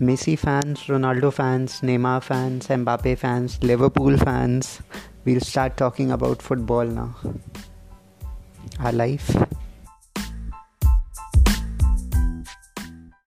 Messi fans, Ronaldo fans, Neymar fans, Mbappe fans, Liverpool fans. We'll start talking about football now. Our life